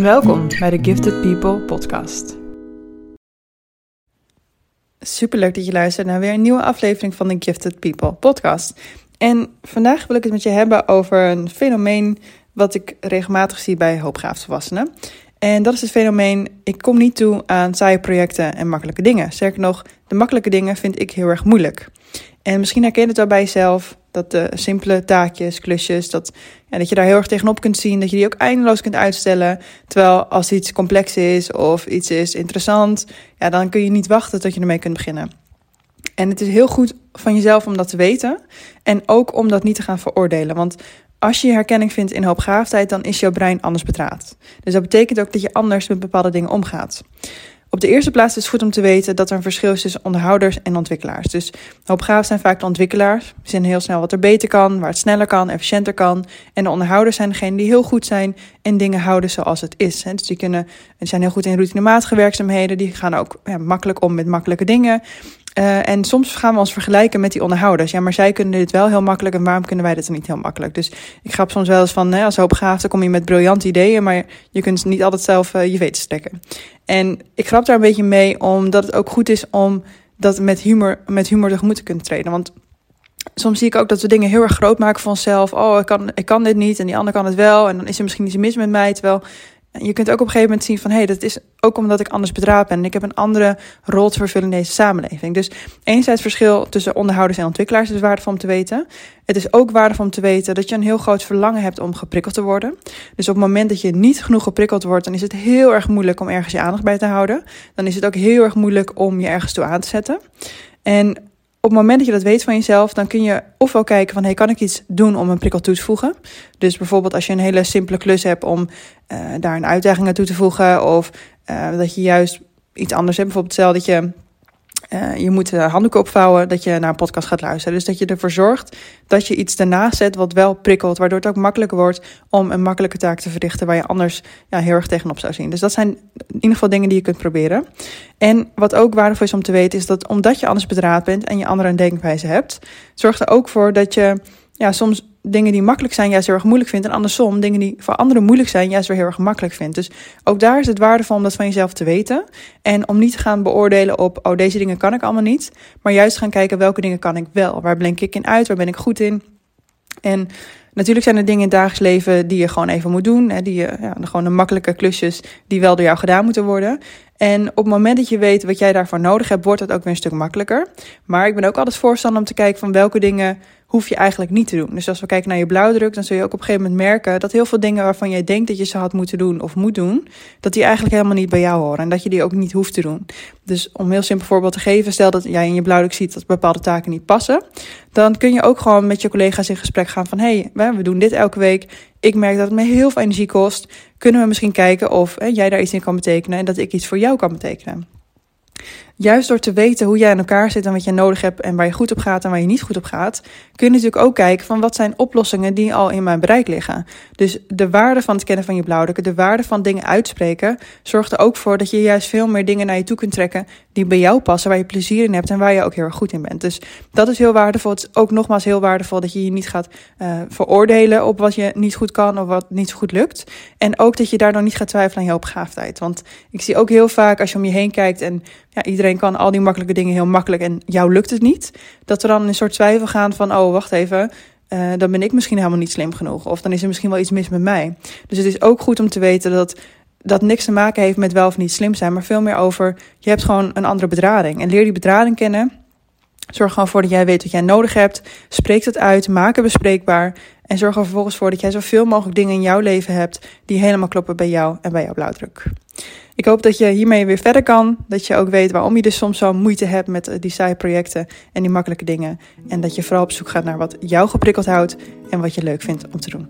Welkom bij de Gifted People podcast. Superleuk dat je luistert naar weer een nieuwe aflevering van de Gifted People podcast. En vandaag wil ik het met je hebben over een fenomeen wat ik regelmatig zie bij hoopgaafsvolwassenen. En dat is het fenomeen, ik kom niet toe aan saaie projecten en makkelijke dingen. Sterker nog, de makkelijke dingen vind ik heel erg moeilijk. En misschien herken je het wel bij jezelf, dat de simpele taakjes, klusjes, dat, ja, dat je daar heel erg tegenop kunt zien, dat je die ook eindeloos kunt uitstellen. Terwijl als iets complex is of iets is interessant, ja, dan kun je niet wachten tot je ermee kunt beginnen. En het is heel goed van jezelf om dat te weten en ook om dat niet te gaan veroordelen. Want als je herkenning vindt in hoopgaafdheid, dan is jouw brein anders betraat. Dus dat betekent ook dat je anders met bepaalde dingen omgaat. Op de eerste plaats is het goed om te weten dat er een verschil is tussen onderhouders en ontwikkelaars. Dus hoopgaaf zijn vaak de ontwikkelaars. Die zien heel snel wat er beter kan, waar het sneller kan, efficiënter kan. En de onderhouders zijn degenen die heel goed zijn en dingen houden zoals het is. Dus die kunnen, zijn heel goed in routinematige werkzaamheden. Die gaan ook ja, makkelijk om met makkelijke dingen. Uh, en soms gaan we ons vergelijken met die onderhouders. Ja, maar zij kunnen dit wel heel makkelijk en waarom kunnen wij dit dan niet heel makkelijk? Dus ik grap soms wel eens van, hè, als hoopbegaafde kom je met briljante ideeën, maar je kunt niet altijd zelf uh, je weten strekken. En ik grap daar een beetje mee, omdat het ook goed is om dat met humor, met humor tegemoet te kunnen treden. Want soms zie ik ook dat we dingen heel erg groot maken van onszelf. Oh, ik kan, ik kan dit niet en die ander kan het wel. En dan is er misschien iets mis met mij. Terwijl je kunt ook op een gegeven moment zien van hé, hey, dat is ook omdat ik anders bedraad ben. En ik heb een andere rol te vervullen in deze samenleving. Dus enerzijds verschil tussen onderhouders en ontwikkelaars is waardevol om te weten. Het is ook waardevol om te weten dat je een heel groot verlangen hebt om geprikkeld te worden. Dus op het moment dat je niet genoeg geprikkeld wordt, dan is het heel erg moeilijk om ergens je aandacht bij te houden. Dan is het ook heel erg moeilijk om je ergens toe aan te zetten. En op het moment dat je dat weet van jezelf, dan kun je ofwel kijken van hey, kan ik iets doen om een prikkel toe te voegen? Dus bijvoorbeeld als je een hele simpele klus hebt om uh, daar een uitdaging aan toe te voegen, of uh, dat je juist iets anders hebt. Bijvoorbeeld stel dat je uh, je moet handdoeken opvouwen dat je naar een podcast gaat luisteren. Dus dat je ervoor zorgt dat je iets daarnaast zet wat wel prikkelt, waardoor het ook makkelijker wordt om een makkelijke taak te verrichten waar je anders ja, heel erg tegenop zou zien. Dus dat zijn in ieder geval dingen die je kunt proberen. En wat ook waardevol is om te weten, is dat omdat je anders bedraad bent en je andere denkwijze hebt, zorgt er ook voor dat je ja, soms dingen die makkelijk zijn juist heel erg moeilijk vindt. En andersom, dingen die voor anderen moeilijk zijn juist weer heel erg makkelijk vindt. Dus ook daar is het waardevol om dat van jezelf te weten. En om niet te gaan beoordelen op, oh deze dingen kan ik allemaal niet. Maar juist gaan kijken welke dingen kan ik wel. Waar blink ik in uit? Waar ben ik goed in? En natuurlijk zijn er dingen in het dagelijks leven die je gewoon even moet doen. Hè, die je, ja, gewoon de makkelijke klusjes die wel door jou gedaan moeten worden. En op het moment dat je weet wat jij daarvoor nodig hebt, wordt het ook weer een stuk makkelijker. Maar ik ben ook altijd voorstander om te kijken van welke dingen hoef je eigenlijk niet te doen. Dus als we kijken naar je blauwdruk, dan zul je ook op een gegeven moment merken dat heel veel dingen waarvan jij denkt dat je ze had moeten doen of moet doen, dat die eigenlijk helemaal niet bij jou horen en dat je die ook niet hoeft te doen. Dus om een heel simpel voorbeeld te geven, stel dat jij in je blauwdruk ziet dat bepaalde taken niet passen, dan kun je ook gewoon met je collega's in gesprek gaan van hé, hey, we doen dit elke week. Ik merk dat het me heel veel energie kost. Kunnen we misschien kijken of hè, jij daar iets in kan betekenen en dat ik iets voor jou kan betekenen? Juist door te weten hoe jij in elkaar zit en wat je nodig hebt en waar je goed op gaat en waar je niet goed op gaat, kun je natuurlijk ook kijken van wat zijn oplossingen die al in mijn bereik liggen. Dus de waarde van het kennen van je blauwdrukken, de waarde van dingen uitspreken, zorgt er ook voor dat je juist veel meer dingen naar je toe kunt trekken die bij jou passen, waar je plezier in hebt en waar je ook heel erg goed in bent. Dus dat is heel waardevol. Het is ook nogmaals heel waardevol dat je je niet gaat uh, veroordelen op wat je niet goed kan of wat niet zo goed lukt. En ook dat je daardoor niet gaat twijfelen aan je opgaafdheid. Want ik zie ook heel vaak als je om je heen kijkt en ja, iedereen kan al die makkelijke dingen heel makkelijk en jou lukt het niet. Dat we dan een soort twijfel gaan van, oh wacht even, uh, dan ben ik misschien helemaal niet slim genoeg. Of dan is er misschien wel iets mis met mij. Dus het is ook goed om te weten dat dat niks te maken heeft met wel of niet slim zijn, maar veel meer over je hebt gewoon een andere bedrading. En leer die bedrading kennen. Zorg gewoon voor dat jij weet wat jij nodig hebt. Spreek het uit, maak het bespreekbaar. En zorg er vervolgens voor dat jij zoveel mogelijk dingen in jouw leven hebt die helemaal kloppen bij jou en bij jouw blauwdruk. Ik hoop dat je hiermee weer verder kan. Dat je ook weet waarom je dus soms zo moeite hebt met eh, die saaie projecten en die makkelijke dingen. En dat je vooral op zoek gaat naar wat jou geprikkeld houdt en wat je leuk vindt om te doen.